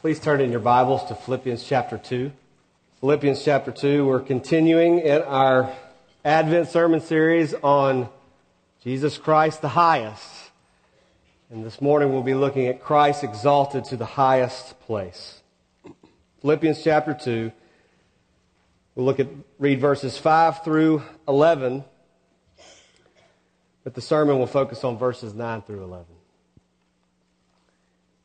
Please turn in your Bibles to Philippians chapter 2. Philippians chapter 2, we're continuing in our Advent sermon series on Jesus Christ the highest. And this morning we'll be looking at Christ exalted to the highest place. Philippians chapter 2. We'll look at, read verses 5 through 11. But the sermon will focus on verses 9 through 11.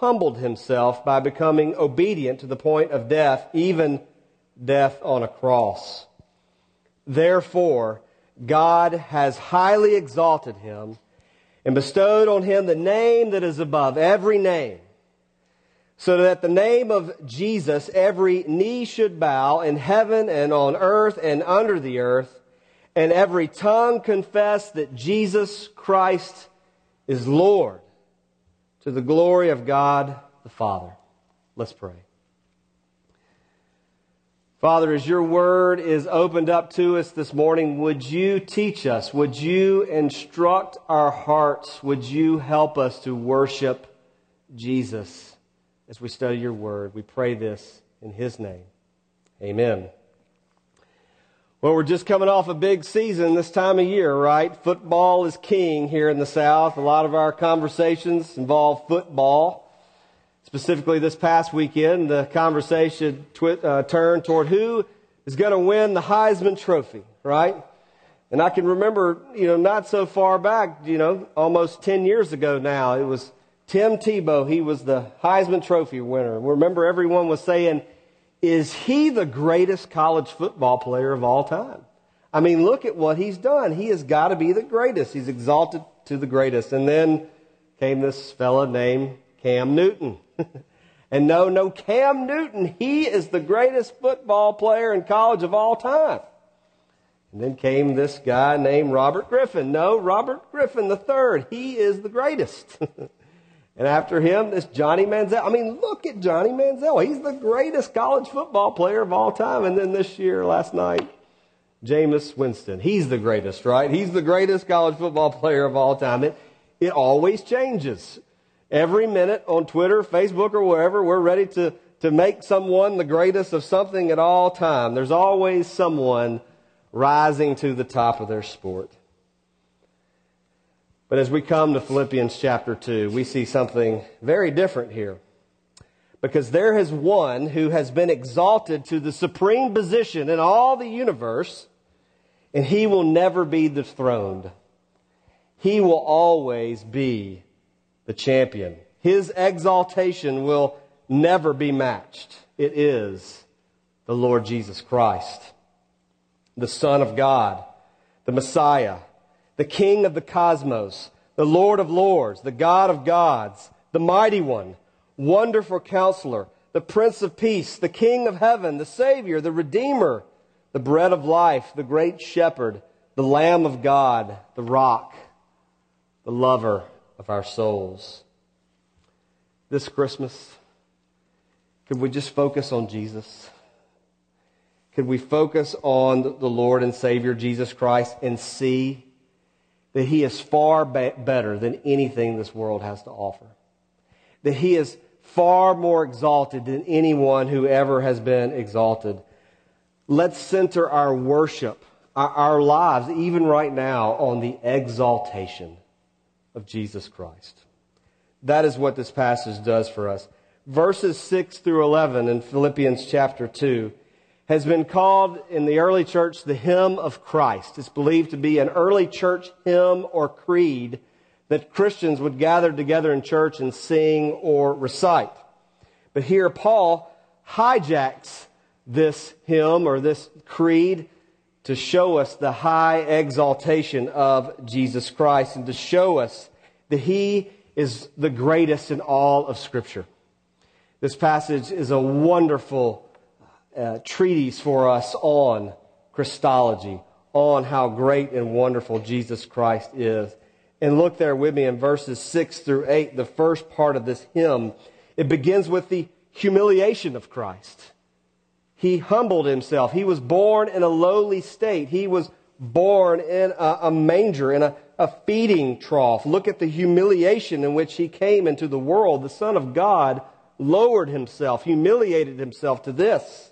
humbled himself by becoming obedient to the point of death, even death on a cross. Therefore, God has highly exalted him and bestowed on him the name that is above every name, so that the name of Jesus every knee should bow in heaven and on earth and under the earth, and every tongue confess that Jesus Christ is Lord to the glory of God the Father. Let's pray. Father, as your word is opened up to us this morning, would you teach us? Would you instruct our hearts? Would you help us to worship Jesus as we study your word? We pray this in his name. Amen. Well, we're just coming off a big season this time of year, right? Football is king here in the South. A lot of our conversations involve football. Specifically, this past weekend, the conversation twi- uh, turned toward who is going to win the Heisman Trophy, right? And I can remember, you know, not so far back, you know, almost 10 years ago now, it was Tim Tebow. He was the Heisman Trophy winner. Remember, everyone was saying, is he the greatest college football player of all time? I mean, look at what he's done. He has got to be the greatest. He's exalted to the greatest. And then came this fella named Cam Newton. and no, no, Cam Newton, he is the greatest football player in college of all time. And then came this guy named Robert Griffin. No, Robert Griffin III, he is the greatest. and after him, this Johnny Manziel. I mean, look at Johnny Manziel. He's the greatest college football player of all time. And then this year, last night, Jameis Winston. He's the greatest, right? He's the greatest college football player of all time. It, it always changes. Every minute on Twitter, Facebook, or wherever, we're ready to, to make someone the greatest of something at all time. There's always someone rising to the top of their sport. But as we come to Philippians chapter 2, we see something very different here. Because there is one who has been exalted to the supreme position in all the universe, and he will never be dethroned. He will always be the champion. His exaltation will never be matched. It is the Lord Jesus Christ, the Son of God, the Messiah, the King of the cosmos, the Lord of lords, the God of gods, the mighty one, wonderful counselor, the Prince of Peace, the King of heaven, the Savior, the Redeemer, the bread of life, the great shepherd, the Lamb of God, the rock, the lover of our souls. This Christmas, could we just focus on Jesus? Could we focus on the Lord and Savior Jesus Christ and see that He is far be- better than anything this world has to offer? That He is far more exalted than anyone who ever has been exalted. Let's center our worship, our, our lives, even right now, on the exaltation of Jesus Christ. That is what this passage does for us. Verses 6 through 11 in Philippians chapter 2 has been called in the early church the hymn of Christ. It's believed to be an early church hymn or creed that Christians would gather together in church and sing or recite. But here Paul hijacks this hymn or this creed to show us the high exaltation of Jesus Christ and to show us that he is the greatest in all of Scripture. This passage is a wonderful a treatise for us on Christology, on how great and wonderful Jesus Christ is. And look there with me in verses 6 through 8, the first part of this hymn. It begins with the humiliation of Christ. He humbled himself. He was born in a lowly state. He was born in a, a manger, in a, a feeding trough. Look at the humiliation in which he came into the world. The Son of God lowered himself, humiliated himself to this.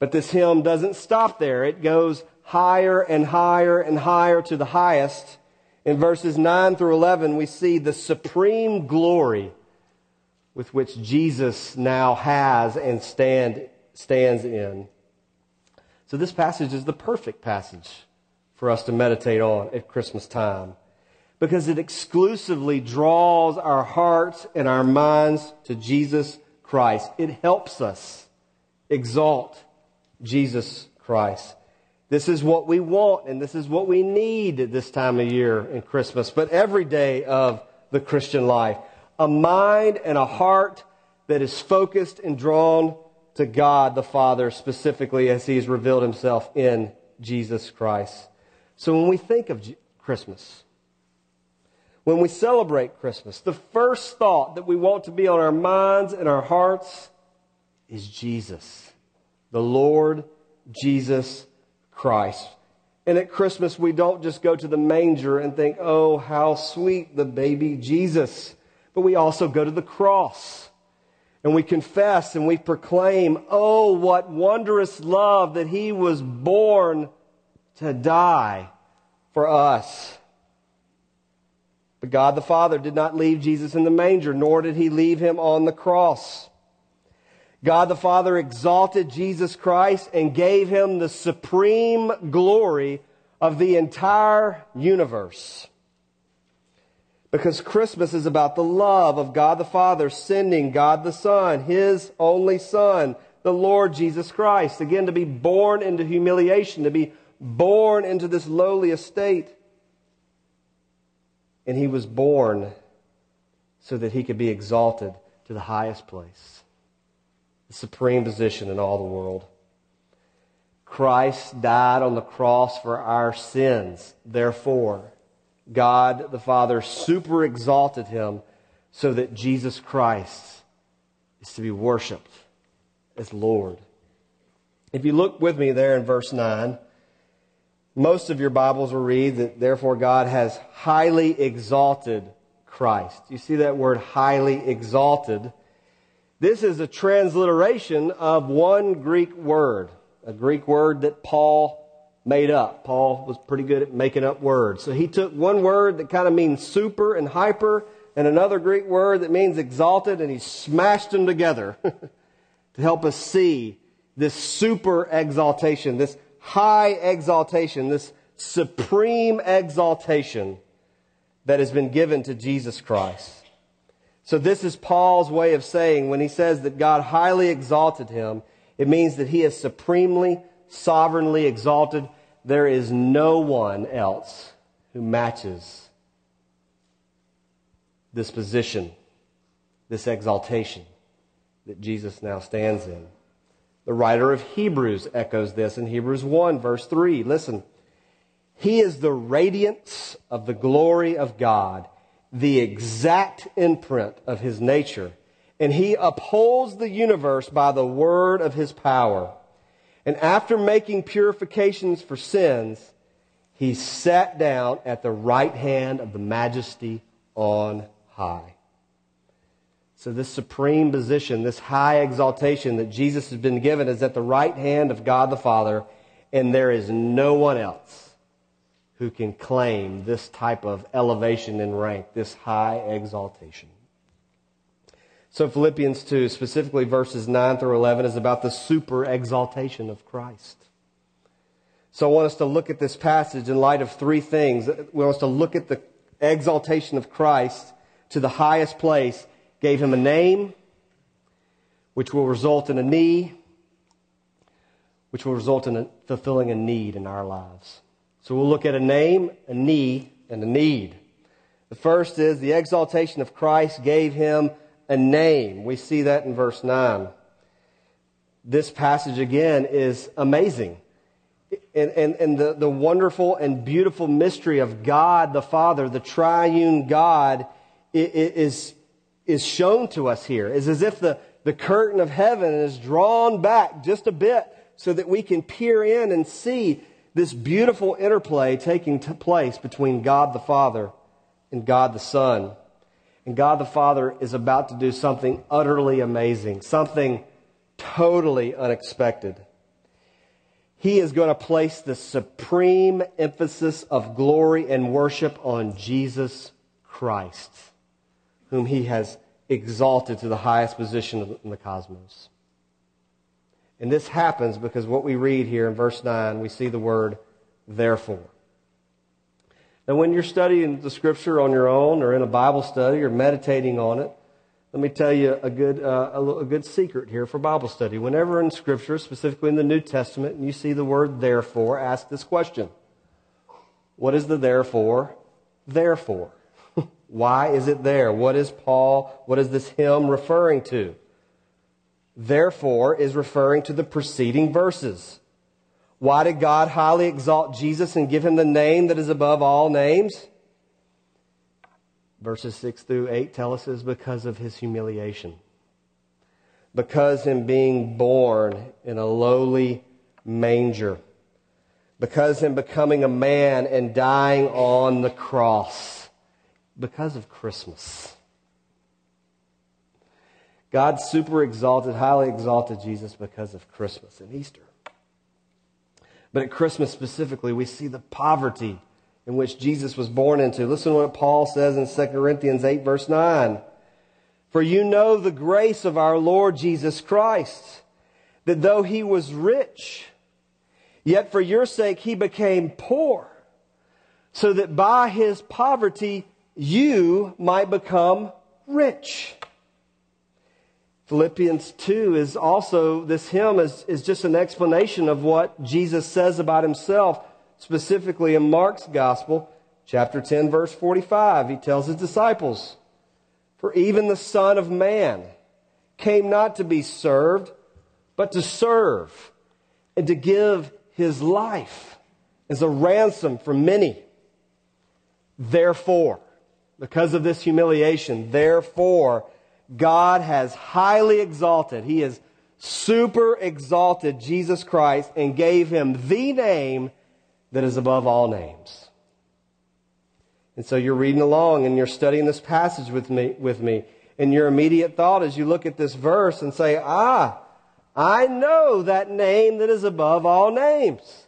But this hymn doesn't stop there. It goes higher and higher and higher to the highest. In verses 9 through 11, we see the supreme glory with which Jesus now has and stand, stands in. So this passage is the perfect passage for us to meditate on at Christmas time because it exclusively draws our hearts and our minds to Jesus Christ. It helps us exalt Jesus Christ. This is what we want and this is what we need at this time of year in Christmas, but every day of the Christian life. A mind and a heart that is focused and drawn to God the Father specifically as He has revealed Himself in Jesus Christ. So when we think of Christmas, when we celebrate Christmas, the first thought that we want to be on our minds and our hearts is Jesus, the Lord Jesus Christ. And at Christmas, we don't just go to the manger and think, oh, how sweet the baby Jesus, but we also go to the cross and we confess and we proclaim, oh, what wondrous love that he was born to die for us. But God the Father did not leave Jesus in the manger, nor did he leave him on the cross. God the Father exalted Jesus Christ and gave him the supreme glory of the entire universe. Because Christmas is about the love of God the Father sending God the Son, His only Son, the Lord Jesus Christ. Again, to be born into humiliation, to be born into this lowly estate. And He was born so that He could be exalted to the highest place, the supreme position in all the world. Christ died on the cross for our sins. Therefore, God the Father super exalted him so that Jesus Christ is to be worshiped as Lord. If you look with me there in verse 9, most of your Bibles will read that therefore God has highly exalted Christ. You see that word highly exalted? This is a transliteration of one Greek word, a Greek word that Paul made up. Paul was pretty good at making up words. So he took one word that kind of means super and hyper and another Greek word that means exalted and he smashed them together to help us see this super exaltation, this high exaltation, this supreme exaltation that has been given to Jesus Christ. So this is Paul's way of saying when he says that God highly exalted him, it means that he is supremely sovereignly exalted. There is no one else who matches this position, this exaltation that Jesus now stands in. The writer of Hebrews echoes this in Hebrews 1, verse 3. Listen. He is the radiance of the glory of God, the exact imprint of his nature, and he upholds the universe by the word of his power. And after making purifications for sins, he sat down at the right hand of the majesty on high. So, this supreme position, this high exaltation that Jesus has been given, is at the right hand of God the Father, and there is no one else who can claim this type of elevation in rank, this high exaltation. So Philippians 2, specifically verses 9 through 11, is about the super exaltation of Christ. So I want us to look at this passage in light of three things. We want us to look at the exaltation of Christ to the highest place, gave him a name, which will result in a knee, which will result in fulfilling a need in our lives. So we'll look at a name, a knee, and a need. The first is the exaltation of Christ gave him a name. We see that in verse 9. this passage again is amazing. And, and, and the, the wonderful and beautiful mystery of God the Father, the triune God, is, is shown to us here. It's as if the, the curtain of heaven is drawn back just a bit so that we can peer in and see this beautiful interplay taking place between God the Father and God the Son. And God the Father is about to do something utterly amazing, something totally unexpected. He is going to place the supreme emphasis of glory and worship on Jesus Christ, whom he has exalted to the highest position in the cosmos. And this happens because what we read here in verse 9, we see the word therefore. Now, when you're studying the scripture on your own or in a Bible study or meditating on it, let me tell you a good, uh, a, a, good secret here for Bible study. Whenever in Scripture, specifically in the New Testament, and you see the word therefore, ask this question What is the therefore? Therefore. Why is it there? What is Paul, what is this hymn referring to? Therefore is referring to the preceding verses. Why did God highly exalt Jesus and give him the name that is above all names? verses 6 through 8 tell us is because of his humiliation. Because him being born in a lowly manger. Because him becoming a man and dying on the cross. Because of Christmas. God super exalted, highly exalted Jesus because of Christmas and Easter. But at Christmas specifically, we see the poverty in which Jesus was born into. Listen to what Paul says in 2 Corinthians 8, verse 9. For you know the grace of our Lord Jesus Christ, that though he was rich, yet for your sake he became poor, so that by his poverty you might become rich. Philippians 2 is also, this hymn is, is just an explanation of what Jesus says about himself specifically in Mark's gospel, chapter 10, verse 45. He tells his disciples, For even the Son of Man came not to be served, but to serve and to give his life as a ransom for many. Therefore, because of this humiliation, therefore, God has highly exalted, He has super exalted Jesus Christ and gave him the name that is above all names. And so you're reading along and you're studying this passage with me, with me. And your immediate thought as you look at this verse and say, ah, I know that name that is above all names.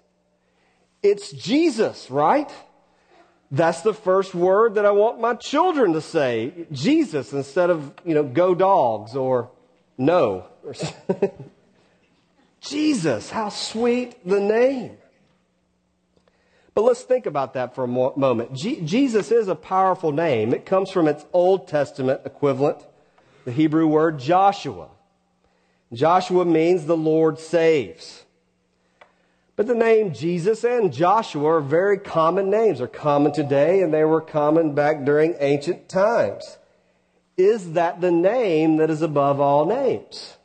It's Jesus, right? That's the first word that I want my children to say. Jesus instead of, you know, go dogs or no. Jesus, how sweet the name. But let's think about that for a moment. Jesus is a powerful name. It comes from its Old Testament equivalent, the Hebrew word Joshua. Joshua means the Lord saves. But the name Jesus and Joshua are very common names. They're common today and they were common back during ancient times. Is that the name that is above all names?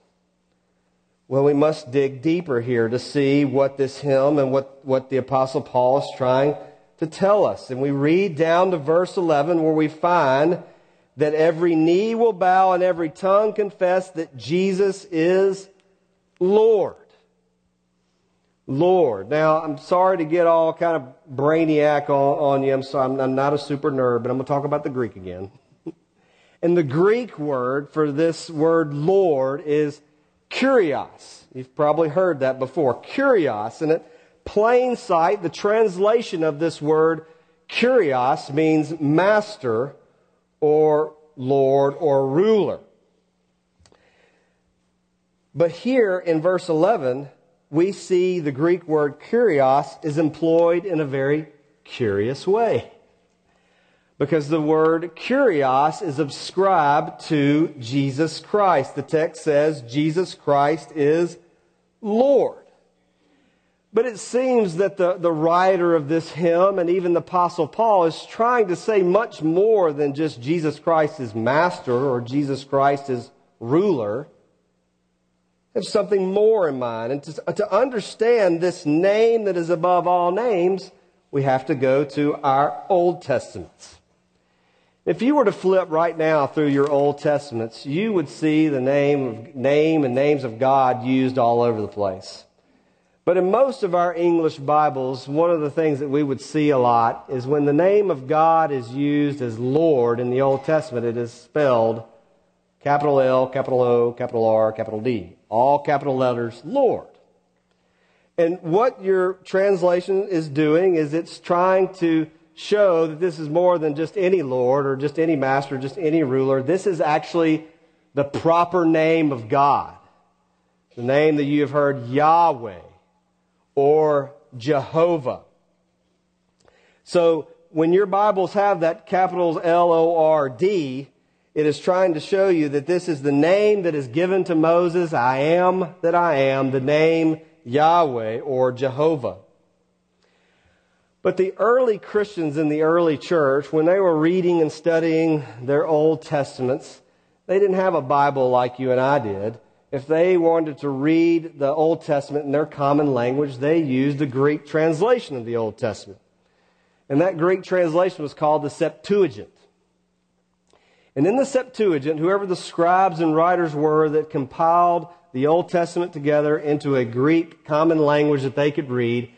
Well, we must dig deeper here to see what this hymn and what, what the Apostle Paul is trying to tell us. And we read down to verse 11 where we find that every knee will bow and every tongue confess that Jesus is Lord. Lord. Now, I'm sorry to get all kind of brainiac on, on you. I'm sorry, I'm, not a super nerd, but I'm going to talk about the Greek again. and the Greek word for this word Lord is Kurios. You've probably heard that before. Kurios. And at plain sight, the translation of this word kurios means master or lord or ruler. But here in verse 11, we see the Greek word kurios is employed in a very curious way because the word kurios is ascribed to Jesus Christ. The text says Jesus Christ is Lord. But it seems that the, the writer of this hymn and even the Apostle Paul is trying to say much more than just Jesus Christ is master or Jesus Christ is ruler. Have something more in mind. And to, to understand this name that is above all names, we have to go to our Old Testaments. If you were to flip right now through your Old Testaments, you would see the name, of, name and names of God used all over the place. But in most of our English Bibles, one of the things that we would see a lot is when the name of God is used as Lord in the Old Testament, it is spelled capital L, capital O, capital R, capital D. All capital letters, Lord. And what your translation is doing is it's trying to show that this is more than just any Lord or just any master, just any ruler. This is actually the proper name of God. The name that you have heard Yahweh or Jehovah. So when your Bibles have that capitals L O R D, it is trying to show you that this is the name that is given to Moses. I am that I am, the name Yahweh or Jehovah. But the early Christians in the early church, when they were reading and studying their Old Testaments, they didn't have a Bible like you and I did. If they wanted to read the Old Testament in their common language, they used the Greek translation of the Old Testament. And that Greek translation was called the Septuagint. And in the Septuagint, whoever the scribes and writers were that compiled the Old Testament together into a Greek common language that they could read,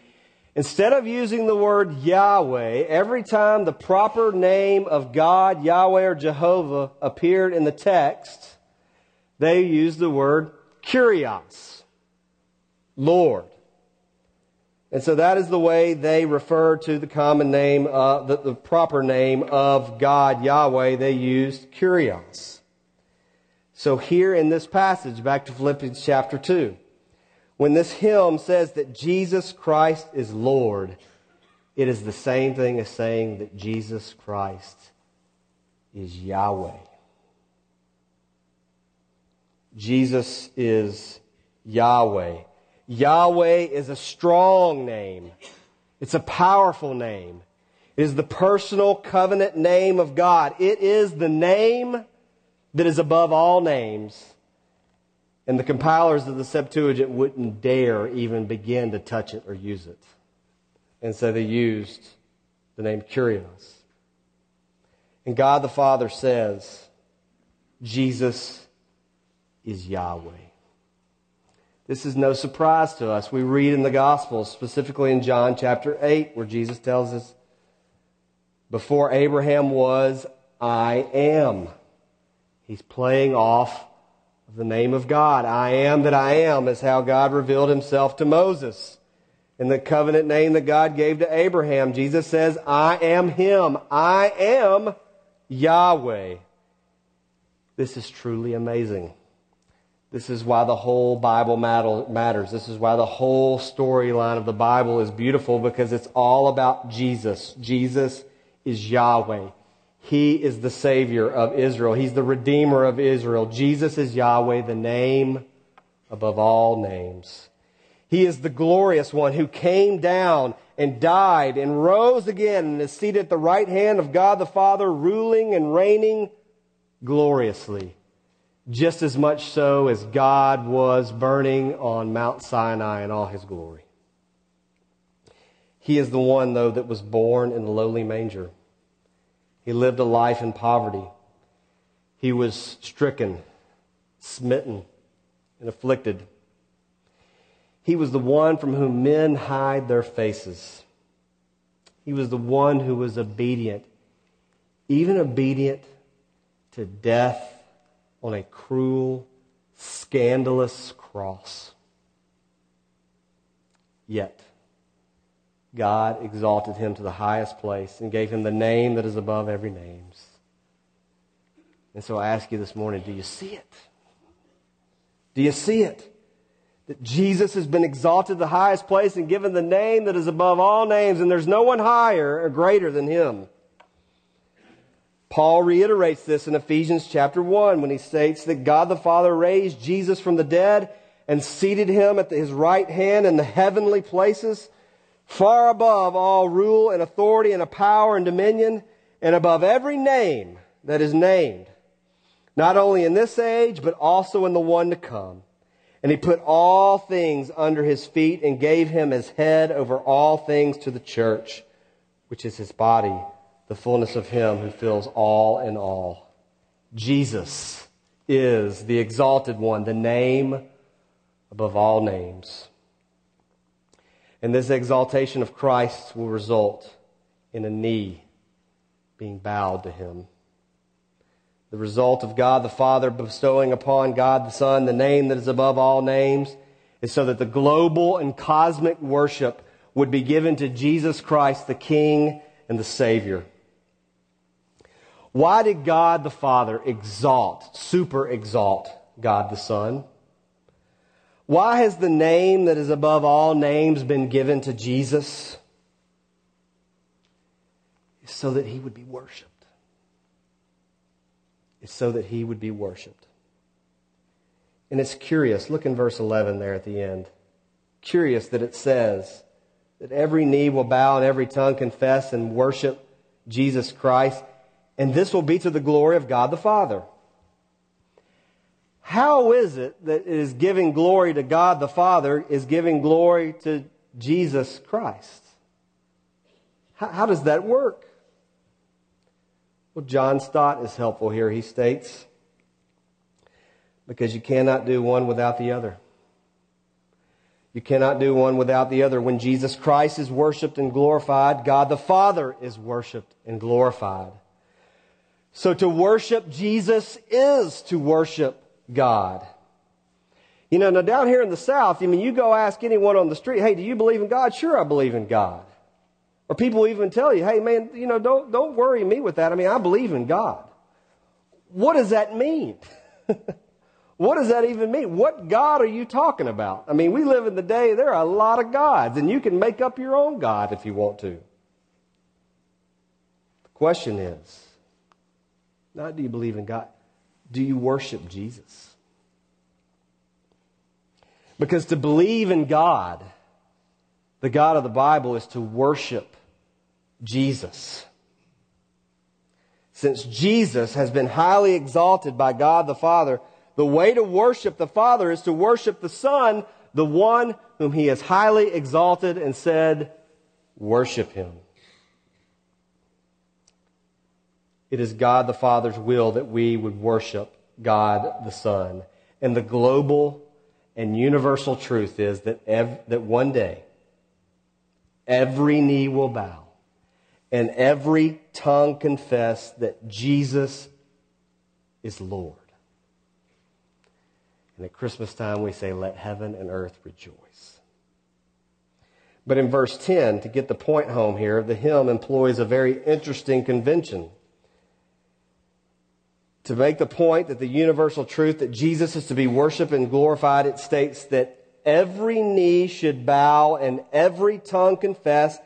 instead of using the word Yahweh, every time the proper name of God, Yahweh or Jehovah appeared in the text, they used the word Kyrios, Lord. And so that is the way they refer to the common name, uh, the, the proper name of God, Yahweh. They used Kyrios. So here in this passage, back to Philippians chapter 2, when this hymn says that Jesus Christ is Lord, it is the same thing as saying that Jesus Christ is Yahweh. Jesus is Yahweh. Yahweh is a strong name. It's a powerful name. It is the personal covenant name of God. It is the name that is above all names. And the compilers of the Septuagint wouldn't dare even begin to touch it or use it. And so they used the name Kyrios. And God the Father says, Jesus is Yahweh. This is no surprise to us. We read in the Gospels, specifically in John chapter 8, where Jesus tells us, Before Abraham was, I am. He's playing off the name of God. I am that I am is how God revealed himself to Moses. In the covenant name that God gave to Abraham, Jesus says, I am him. I am Yahweh. This is truly amazing. This is why the whole Bible matters. This is why the whole storyline of the Bible is beautiful because it's all about Jesus. Jesus is Yahweh. He is the Savior of Israel. He's the Redeemer of Israel. Jesus is Yahweh, the name above all names. He is the glorious one who came down and died and rose again and is seated at the right hand of God the Father, ruling and reigning gloriously just as much so as God was burning on Mount Sinai in all his glory. He is the one, though, that was born in the lowly manger. He lived a life in poverty. He was stricken, smitten, and afflicted. He was the one from whom men hide their faces. He was the one who was obedient, even obedient to death on a cruel, scandalous cross. Yet, God exalted him to the highest place and gave him the name that is above every name. And so I ask you this morning do you see it? Do you see it? That Jesus has been exalted to the highest place and given the name that is above all names, and there's no one higher or greater than him. Paul reiterates this in Ephesians chapter 1 when he states that God the Father raised Jesus from the dead and seated him at his right hand in the heavenly places, far above all rule and authority and a power and dominion, and above every name that is named, not only in this age, but also in the one to come. And he put all things under his feet and gave him as head over all things to the church, which is his body, the fullness of him who fills all in all. Jesus is the exalted one, the name above all names. And this exaltation of Christ will result in a knee being bowed to him. The result of God the Father bestowing upon God the Son the name that is above all names is so that the global and cosmic worship would be given to Jesus Christ, the King and the Savior. Why did God the Father exalt, super exalt God the Son? Why has the name that is above all names been given to Jesus? So that he would be worshiped. It's so that he would be worshiped. And it's curious. Look in verse 11 there at the end. Curious that it says that every knee will bow and every tongue confess and worship Jesus Christ. And this will be to the glory of God the Father. How is it that it is giving glory to God the Father is giving glory to Jesus Christ? How, how does that work? Well, John Stott is helpful here. He states, because you cannot do one without the other. You cannot do one without the other. When Jesus Christ is worshiped and glorified, God the Father is worshiped and glorified. So to worship Jesus is to worship God. You know, now down here in the South, I mean, you go ask anyone on the street, hey, do you believe in God? Sure, I believe in God. Or people even tell you, hey, man, you know, don't, don't worry me with that. I mean, I believe in God. What does that mean? what does that even mean? What God are you talking about? I mean, we live in the day, there are a lot of gods, and you can make up your own God if you want to. The question is, not do you believe in God? Do you worship Jesus? Because to believe in God, the God of the Bible, is to worship Jesus. Since Jesus has been highly exalted by God the Father, the way to worship the Father is to worship the Son, the one whom he has highly exalted and said, worship him. It is God the Father's will that we would worship God the Son. And the global and universal truth is that, ev- that one day every knee will bow and every tongue confess that Jesus is Lord. And at Christmas time, we say, Let heaven and earth rejoice. But in verse 10, to get the point home here, the hymn employs a very interesting convention to make the point that the universal truth that Jesus is to be worshiped and glorified, it states that every knee should bow and every tongue confess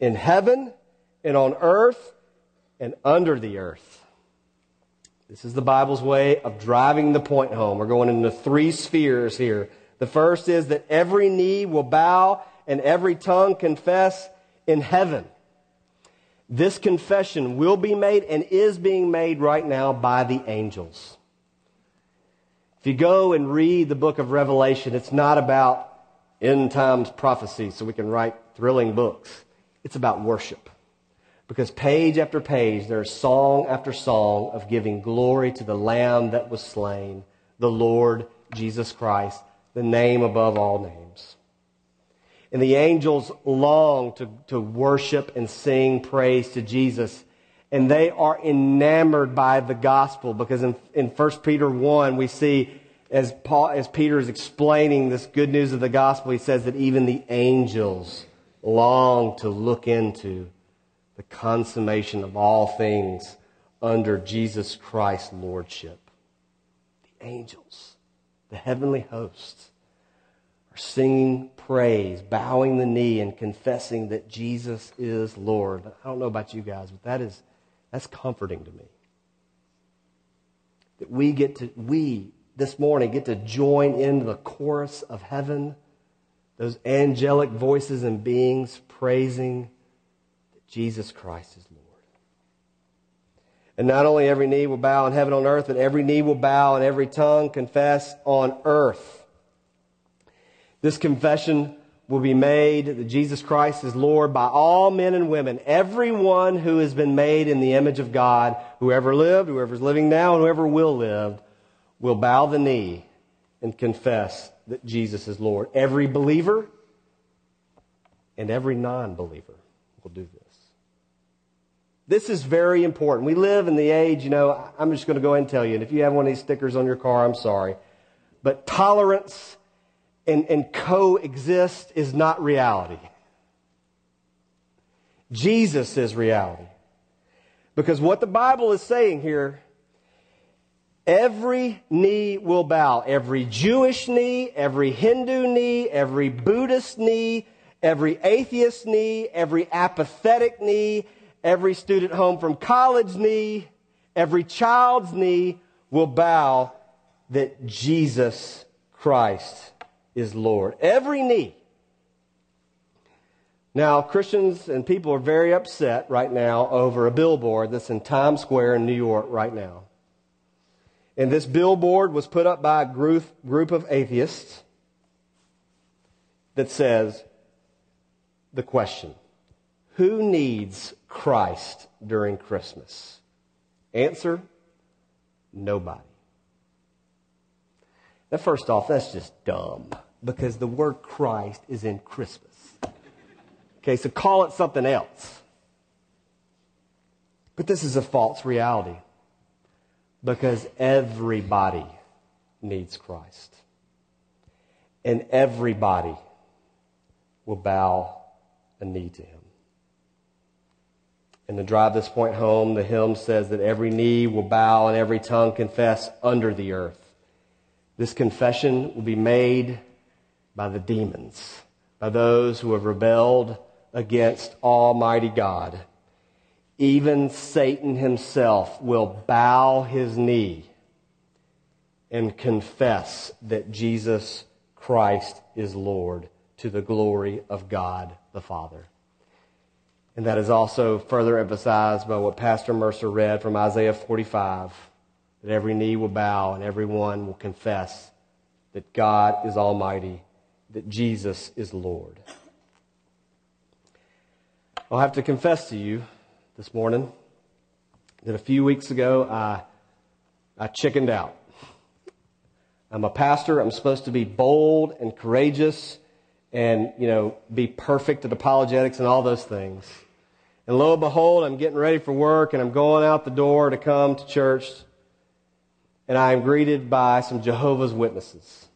in heaven and on earth and under the earth. This is the Bible's way of driving the point home. We're going into three spheres here. The first is that every knee will bow and every tongue confess in heaven. This confession will be made and is being made right now by the angels. If you go and read the book of Revelation, it's not about end times prophecy so we can write thrilling books. It's about worship. Because page after page, there's song after song of giving glory to the Lamb that was slain, the Lord Jesus Christ, the name above all names. And the angels long to, to worship and sing praise to Jesus. And they are enamored by the gospel because in, in 1 Peter 1, we see as, Paul, as Peter is explaining this good news of the gospel, he says that even the angels long to look into the consummation of all things under Jesus Christ's lordship. The angels, the heavenly hosts, are singing praise, bowing the knee, and confessing that Jesus is Lord. I don't know about you guys, but that is that's comforting to me. That we get to we this morning get to join in the chorus of heaven, those angelic voices and beings praising that Jesus Christ is Lord. And not only every knee will bow in heaven on earth, but every knee will bow and every tongue confess on earth This confession will be made that Jesus Christ is Lord by all men and women, everyone who has been made in the image of God, whoever lived, whoever's living now, and whoever will live, will bow the knee and confess that Jesus is Lord. Every believer and every non believer will do this. This is very important. We live in the age, you know, I'm just going to go ahead and tell you, and if you have one of these stickers on your car, I'm sorry. But tolerance and, and coexist is not reality. Jesus is reality. Because what the Bible is saying here, every knee will bow. Every Jewish knee, every Hindu knee, every Buddhist knee, every atheist knee, every apathetic knee, every student home from college knee, every child's knee will bow that Jesus Christ is Lord. Every knee. Now, Christians and people are very upset right now over a billboard that's in Times Square in New York right now. And this billboard was put up by a group, group of atheists that says the question Who needs Christ during Christmas? Answer Nobody. Now, first off, that's just dumb because the word Christ is in Christmas. Okay, so call it something else. But this is a false reality because everybody needs Christ. And everybody will bow a knee to him. And to drive this point home, the hymn says that every knee will bow and every tongue confess under the earth. This confession will be made by the demons, by those who have rebelled against Almighty God. Even Satan himself will bow his knee and confess that Jesus Christ is Lord to the glory of God the Father. And that is also further emphasized by what Pastor Mercer read from Isaiah 45 that every knee will bow and every one will confess that God is Almighty, that Jesus is Lord. I'll have to confess to you this morning that a few weeks ago I, I chickened out. I'm a pastor. I'm supposed to be bold and courageous and, you know, be perfect at apologetics and all those things. And lo and behold, I'm getting ready for work and I'm going out the door to come to church and I am greeted by some Jehovah's Witnesses.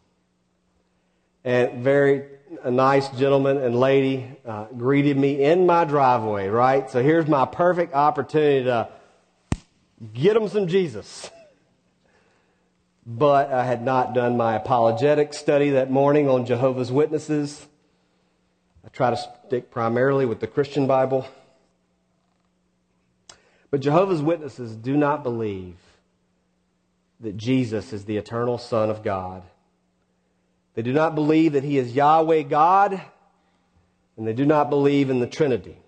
And very a nice gentleman and lady uh, greeted me in my driveway, right? So here's my perfect opportunity to get them some Jesus. But I had not done my apologetic study that morning on Jehovah's Witnesses. I try to stick primarily with the Christian Bible. But Jehovah's Witnesses do not believe that Jesus is the eternal Son of God. They do not believe that He is Yahweh God, and they do not believe in the Trinity.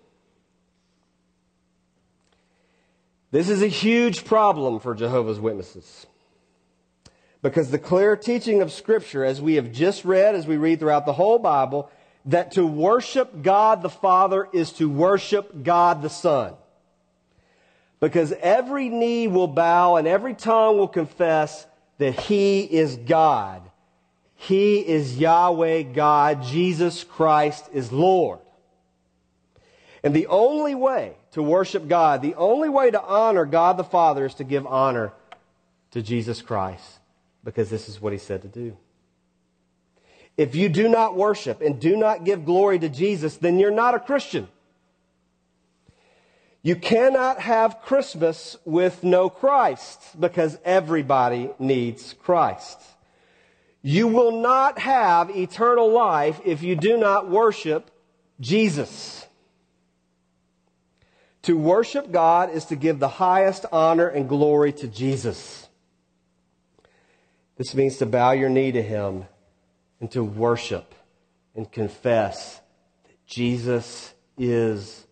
This is a huge problem for Jehovah's Witnesses. Because the clear teaching of Scripture, as we have just read, as we read throughout the whole Bible, that to worship God the Father is to worship God the Son. Because every knee will bow and every tongue will confess that He is God. He is Yahweh God. Jesus Christ is Lord. And the only way to worship God, the only way to honor God the Father is to give honor to Jesus Christ. Because this is what He said to do. If you do not worship and do not give glory to Jesus, then you're not a Christian. You cannot have Christmas with no Christ because everybody needs Christ. You will not have eternal life if you do not worship Jesus. To worship God is to give the highest honor and glory to Jesus. This means to bow your knee to Him and to worship and confess that Jesus is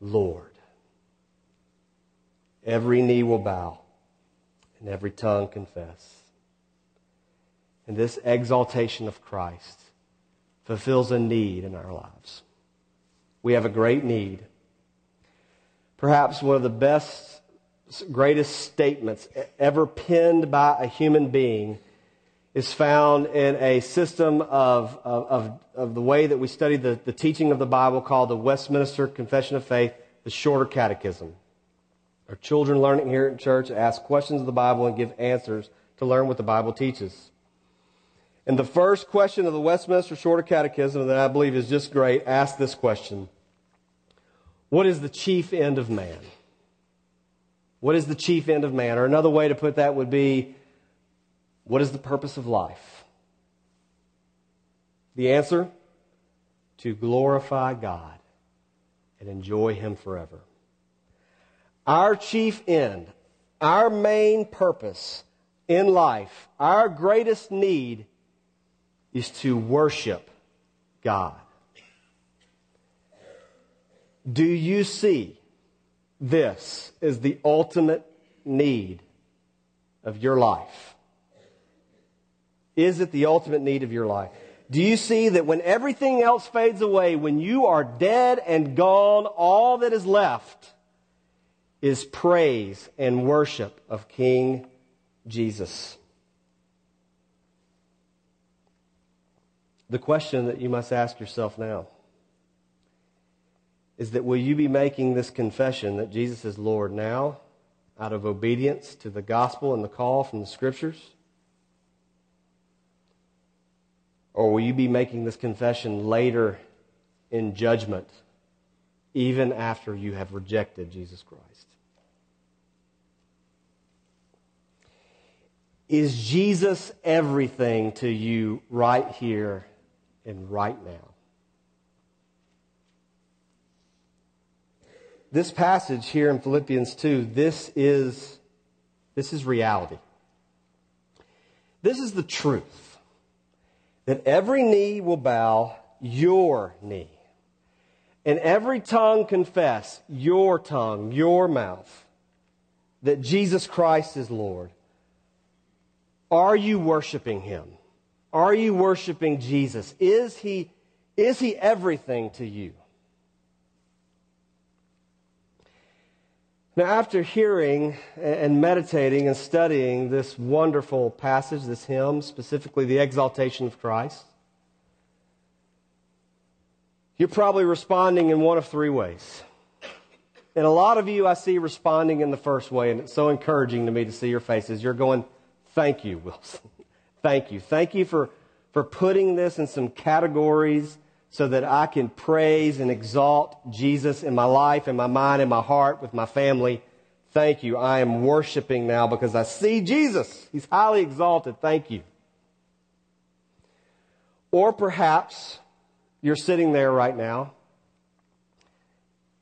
Lord. Every knee will bow and every tongue confess. And this exaltation of Christ fulfills a need in our lives. We have a great need. Perhaps one of the best, greatest statements ever penned by a human being is found in a system of, of, of, of the way that we study the, the teaching of the Bible called the Westminster Confession of Faith, the Shorter Catechism. Our children learn it here at church, ask questions of the Bible, and give answers to learn what the Bible teaches. And the first question of the Westminster Shorter Catechism that I believe is just great asks this question What is the chief end of man? What is the chief end of man? Or another way to put that would be What is the purpose of life? The answer? To glorify God and enjoy Him forever. Our chief end, our main purpose in life, our greatest need is to worship God. Do you see this as the ultimate need of your life? Is it the ultimate need of your life? Do you see that when everything else fades away, when you are dead and gone, all that is left is praise and worship of King Jesus? The question that you must ask yourself now is that will you be making this confession that Jesus is Lord now out of obedience to the gospel and the call from the scriptures? Or will you be making this confession later in judgment, even after you have rejected Jesus Christ? Is Jesus everything to you right here and right now. This passage here in Philippians 2, this is, this is reality. This is the truth that every knee will bow, your knee, and every tongue confess, your tongue, your mouth, that Jesus Christ is Lord. Are you worshiping Him? Are you worshiping Jesus? Is he, is he everything to you? Now, after hearing and meditating and studying this wonderful passage, this hymn, specifically the exaltation of Christ, you're probably responding in one of three ways. And a lot of you I see responding in the first way, and it's so encouraging to me to see your faces. You're going, Thank you, Wilson. Thank you. Thank you for, for putting this in some categories so that I can praise and exalt Jesus in my life, in my mind, in my heart, with my family. Thank you. I am worshiping now because I see Jesus. He's highly exalted. Thank you. Or perhaps you're sitting there right now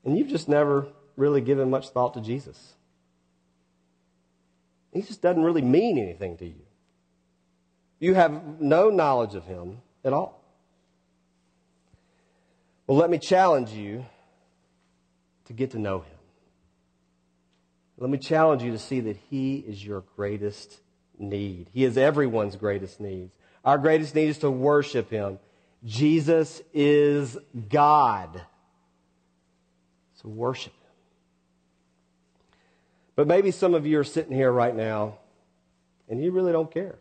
and you've just never really given much thought to Jesus. He just doesn't really mean anything to you. You have no knowledge of him at all. Well, let me challenge you to get to know him. Let me challenge you to see that he is your greatest need. He is everyone's greatest need. Our greatest need is to worship him. Jesus is God. So worship. But maybe some of you are sitting here right now and you really don't care.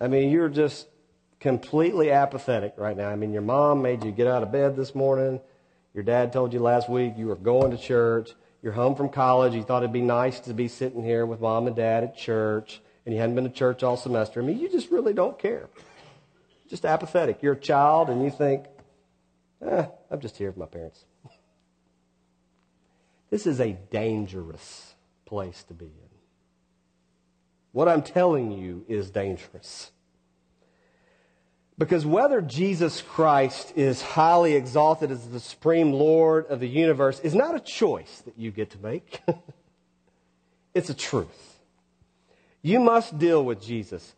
I mean, you're just completely apathetic right now. I mean, your mom made you get out of bed this morning. Your dad told you last week you were going to church. You're home from college. You thought it'd be nice to be sitting here with mom and dad at church, and you hadn't been to church all semester. I mean, you just really don't care. Just apathetic. You're a child, and you think, eh, I'm just here with my parents. This is a dangerous place to be in. What I'm telling you is dangerous. Because whether Jesus Christ is highly exalted as the supreme Lord of the universe is not a choice that you get to make. it's a truth. You must deal with Jesus.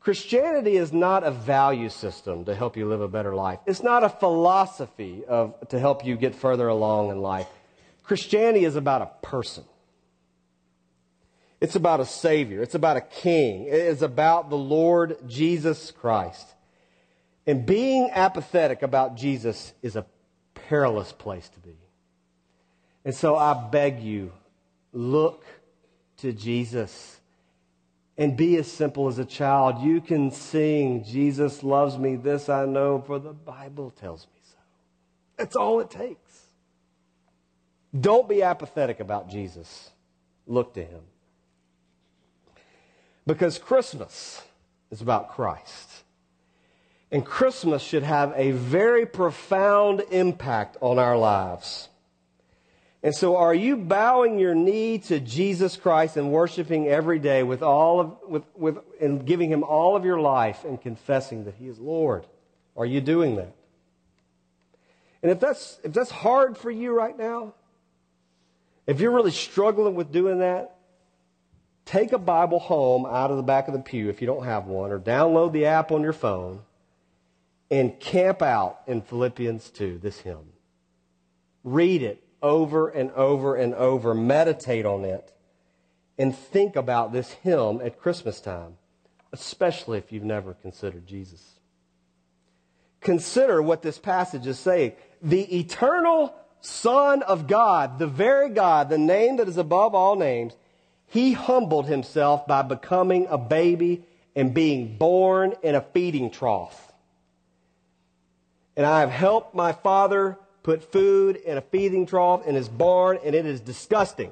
Christianity is not a value system to help you live a better life. It's not a philosophy of, to help you get further along in life. Christianity is about a person. It's about a Savior. It's about a King. It is about the Lord Jesus Christ. And being apathetic about Jesus is a perilous place to be. And so I beg you, look to Jesus and be as simple as a child. You can sing, Jesus loves me, this I know, for the Bible tells me so. That's all it takes. Don't be apathetic about Jesus. Look to him. Because Christmas is about Christ. And Christmas should have a very profound impact on our lives. And so are you bowing your knee to Jesus Christ and worshiping every day with all of, with, with, and giving him all of your life and confessing that he is Lord? Are you doing that? And if that's, if that's hard for you right now, if you're really struggling with doing that, take a Bible home out of the back of the pew if you don't have one, or download the app on your phone and camp out in Philippians 2, this hymn. Read it over and over and over, meditate on it, and think about this hymn at Christmas time, especially if you've never considered Jesus. Consider what this passage is saying. The eternal Son of God, the very God, the name that is above all names, he humbled himself by becoming a baby and being born in a feeding trough. And I have helped my father put food in a feeding trough in his barn, and it is disgusting.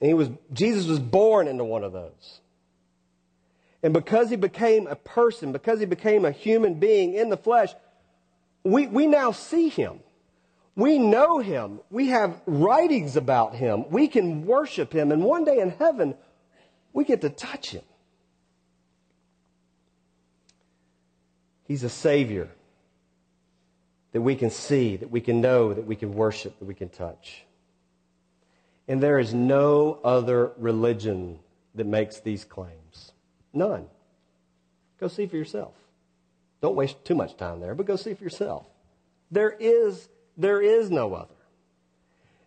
And he was, Jesus was born into one of those. And because he became a person, because he became a human being in the flesh, we, we now see him. We know him. We have writings about him. We can worship him. And one day in heaven, we get to touch him. He's a Savior that we can see, that we can know, that we can worship, that we can touch. And there is no other religion that makes these claims. None. Go see for yourself. Don't waste too much time there, but go see for yourself. There is, there is no other.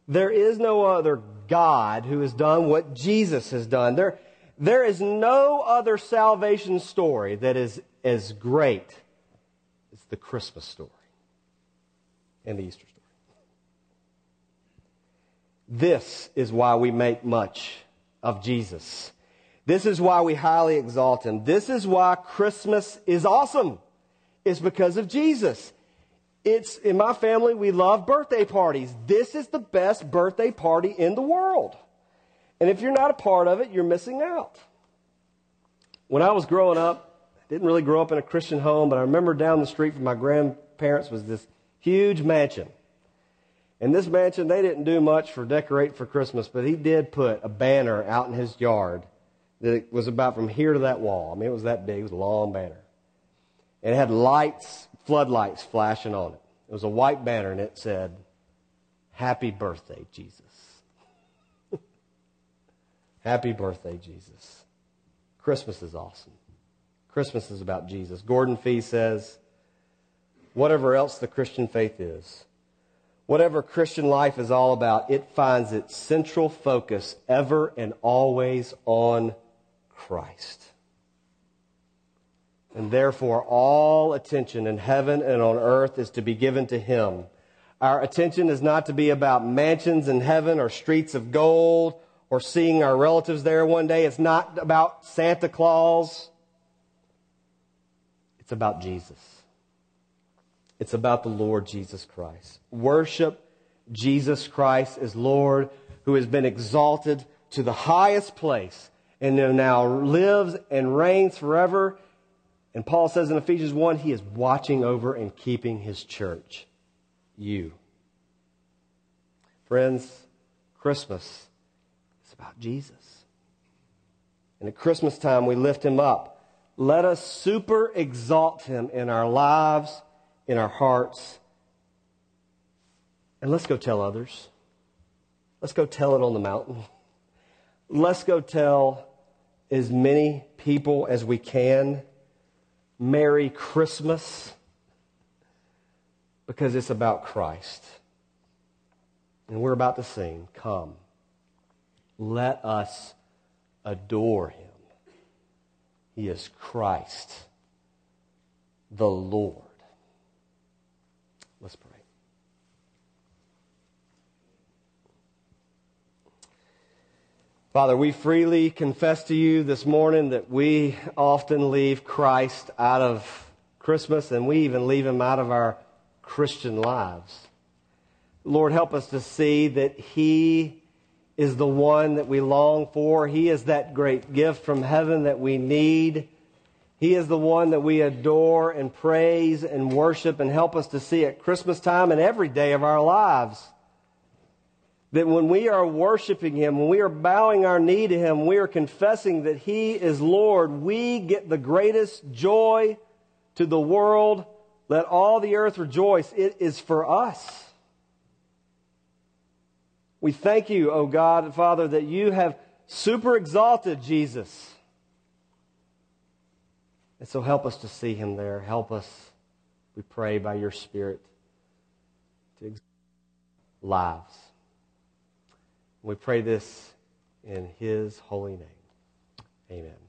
There is no other God who has done what Jesus has done. There, there is no other salvation story that is as great as the Christmas story and the Easter story. This is why we make much of Jesus. This is why we highly exalt him. This is why Christmas is awesome. It's because of Jesus. It's in my family, we love birthday parties. This is the best birthday party in the world. And if you're not a part of it, you're missing out. When I was growing up, I didn't really grow up in a Christian home, but I remember down the street from my grandparents was this huge mansion. And this mansion, they didn't do much for decorate for Christmas, but he did put a banner out in his yard that was about from here to that wall. I mean, it was that big. It was a long banner. It had lights, floodlights flashing on it. It was a white banner and it said, Happy birthday, Jesus. Happy birthday, Jesus. Christmas is awesome. Christmas is about Jesus. Gordon Fee says, whatever else the Christian faith is, whatever Christian life is all about, it finds its central focus ever and always on Christ. And therefore, all attention in heaven and on earth is to be given to Him. Our attention is not to be about mansions in heaven or streets of gold or seeing our relatives there one day. It's not about Santa Claus. It's about Jesus. It's about the Lord Jesus Christ. Worship Jesus Christ as Lord who has been exalted to the highest place and now lives and reigns forever. And Paul says in Ephesians 1, he is watching over and keeping his church. You. Friends, Christmas is about Jesus. And at Christmas time, we lift him up. Let us super exalt him in our lives in our hearts. And let's go tell others. Let's go tell it on the mountain. Let's go tell as many people as we can Merry Christmas because it's about Christ. And we're about to sing, Come. Let us adore him. He is Christ, the Lord. Let's pray. Father, we freely confess to you this morning that we often leave Christ out of Christmas and we even leave him out of our Christian lives. Lord, help us to see that he is the one that we long for. He is that great gift from heaven that we need. He is the one that we adore and praise and worship and help us to see at Christmas time and every day of our lives. That when we are worshiping Him, when we are bowing our knee to Him, we are confessing that He is Lord, we get the greatest joy to the world. Let all the earth rejoice. It is for us. We thank you, O God, Father, that you have super exalted Jesus. And so help us to see him there. Help us, we pray, by your Spirit to exalt lives. We pray this in his holy name. Amen.